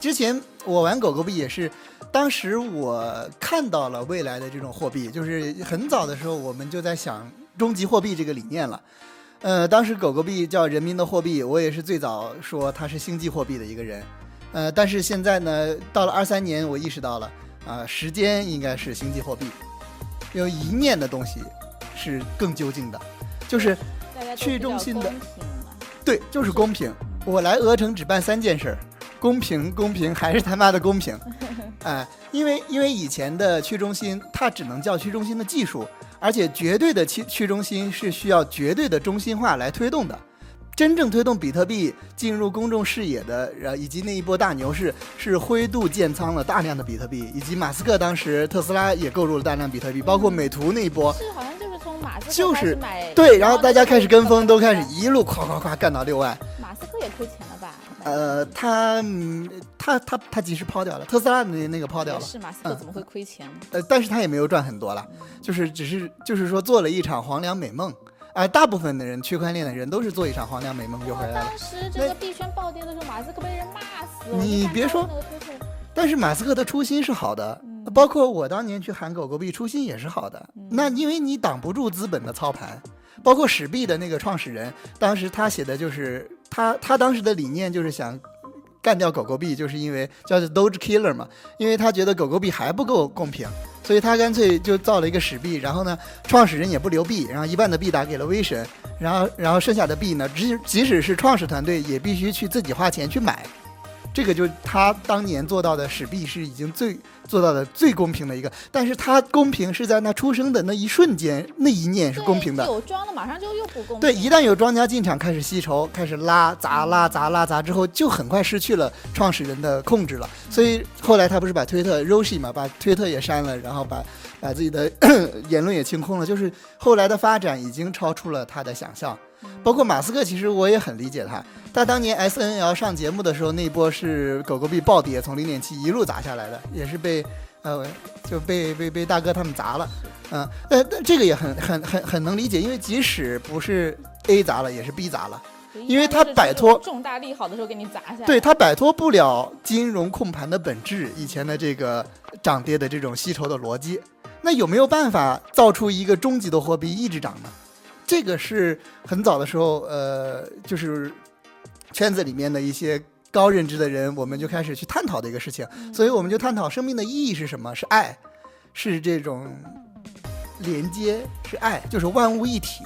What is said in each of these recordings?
之前我玩狗狗币也是，当时我看到了未来的这种货币，就是很早的时候我们就在想终极货币这个理念了。呃，当时狗狗币叫人民的货币，我也是最早说它是星际货币的一个人。呃，但是现在呢，到了二三年，我意识到了啊，时间应该是星际货币，有一念的东西是更究竟的，就是去中心的，对，就是公平。我来鹅城只办三件事儿。公平，公平，还是他妈的公平，哎，因为因为以前的去中心，它只能叫去中心的技术，而且绝对的去去中心是需要绝对的中心化来推动的。真正推动比特币进入公众视野的，呃，以及那一波大牛市，是灰度建仓了大量的比特币，以及马斯克当时特斯拉也购入了大量比特币，包括美图那一波，是好像就是从马斯克就是买，对，然后大家开始跟风，都开始一路夸夸夸干到六万。马斯克也亏钱了吧？呃，他他他他及时抛掉了特斯拉的那那个抛掉了。是马斯克怎么会亏钱？呃，但是他也没有赚很多了，就是只是就是说做了一场黄粱美梦。啊，大部分的人区块链的人都是做一场黄粱美梦就回来了。当时这个币圈暴跌的时候，马斯克被人骂死了。你别说，但是马斯克的初心是好的，包括我当年去喊狗狗币，初心也是好的。那因为你挡不住资本的操盘，包括史币的那个创始人，当时他写的就是他他当时的理念就是想。干掉狗狗币，就是因为叫做 Doge Killer 嘛，因为他觉得狗狗币还不够公平，所以他干脆就造了一个史币，然后呢，创始人也不留币，然后一半的币打给了威神，然后然后剩下的币呢，即即使是创始团队也必须去自己花钱去买。这个就是他当年做到的史币是已经最做到的最公平的一个，但是他公平是在那出生的那一瞬间那一念是公平的。有庄的马上就又不公平。对，一旦有庄家进场开始吸筹，开始拉砸拉砸拉砸之后，就很快失去了创始人的控制了。所以后来他不是把推特 Roshi 嘛，把推特也删了，然后把把自己的 言论也清空了。就是后来的发展已经超出了他的想象。包括马斯克，其实我也很理解他。他当年 S N L 上节目的时候，那波是狗狗币暴跌，从零点七一路砸下来的，也是被呃就被被被大哥他们砸了。嗯，呃，这个也很很很很能理解，因为即使不是 A 砸了，也是 B 砸了，因为他摆脱重大利好的时候给你砸下来。对他摆脱不了金融控盘的本质，以前的这个涨跌的这种吸筹的逻辑。那有没有办法造出一个终极的货币一直涨呢？这个是很早的时候，呃，就是圈子里面的一些高认知的人，我们就开始去探讨的一个事情。所以我们就探讨生命的意义是什么？是爱，是这种连接，是爱，就是万物一体。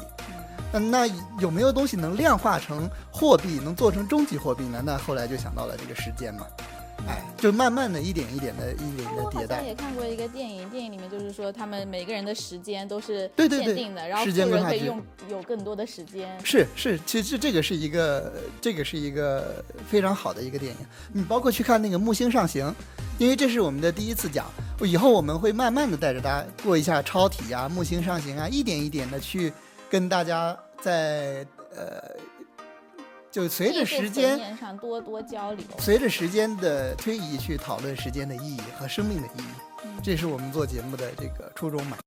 嗯，那有没有东西能量化成货币，能做成终极货币呢？那后来就想到了这个时间嘛。哎，就慢慢的一点一点的，一点的迭代。也看过一个电影，电影里面就是说，他们每个人的时间都是限定的，然后个人可以用有更多的时间。是是，其实这个是一个，这个是一个非常好的一个电影。你包括去看那个《木星上行》，因为这是我们的第一次讲，以后我们会慢慢的带着大家过一下超体啊、木星上行啊，一点一点的去跟大家在呃。就随着时间上多多交流，随着时间的推移去讨论时间的意义和生命的意义，这是我们做节目的这个初衷嘛。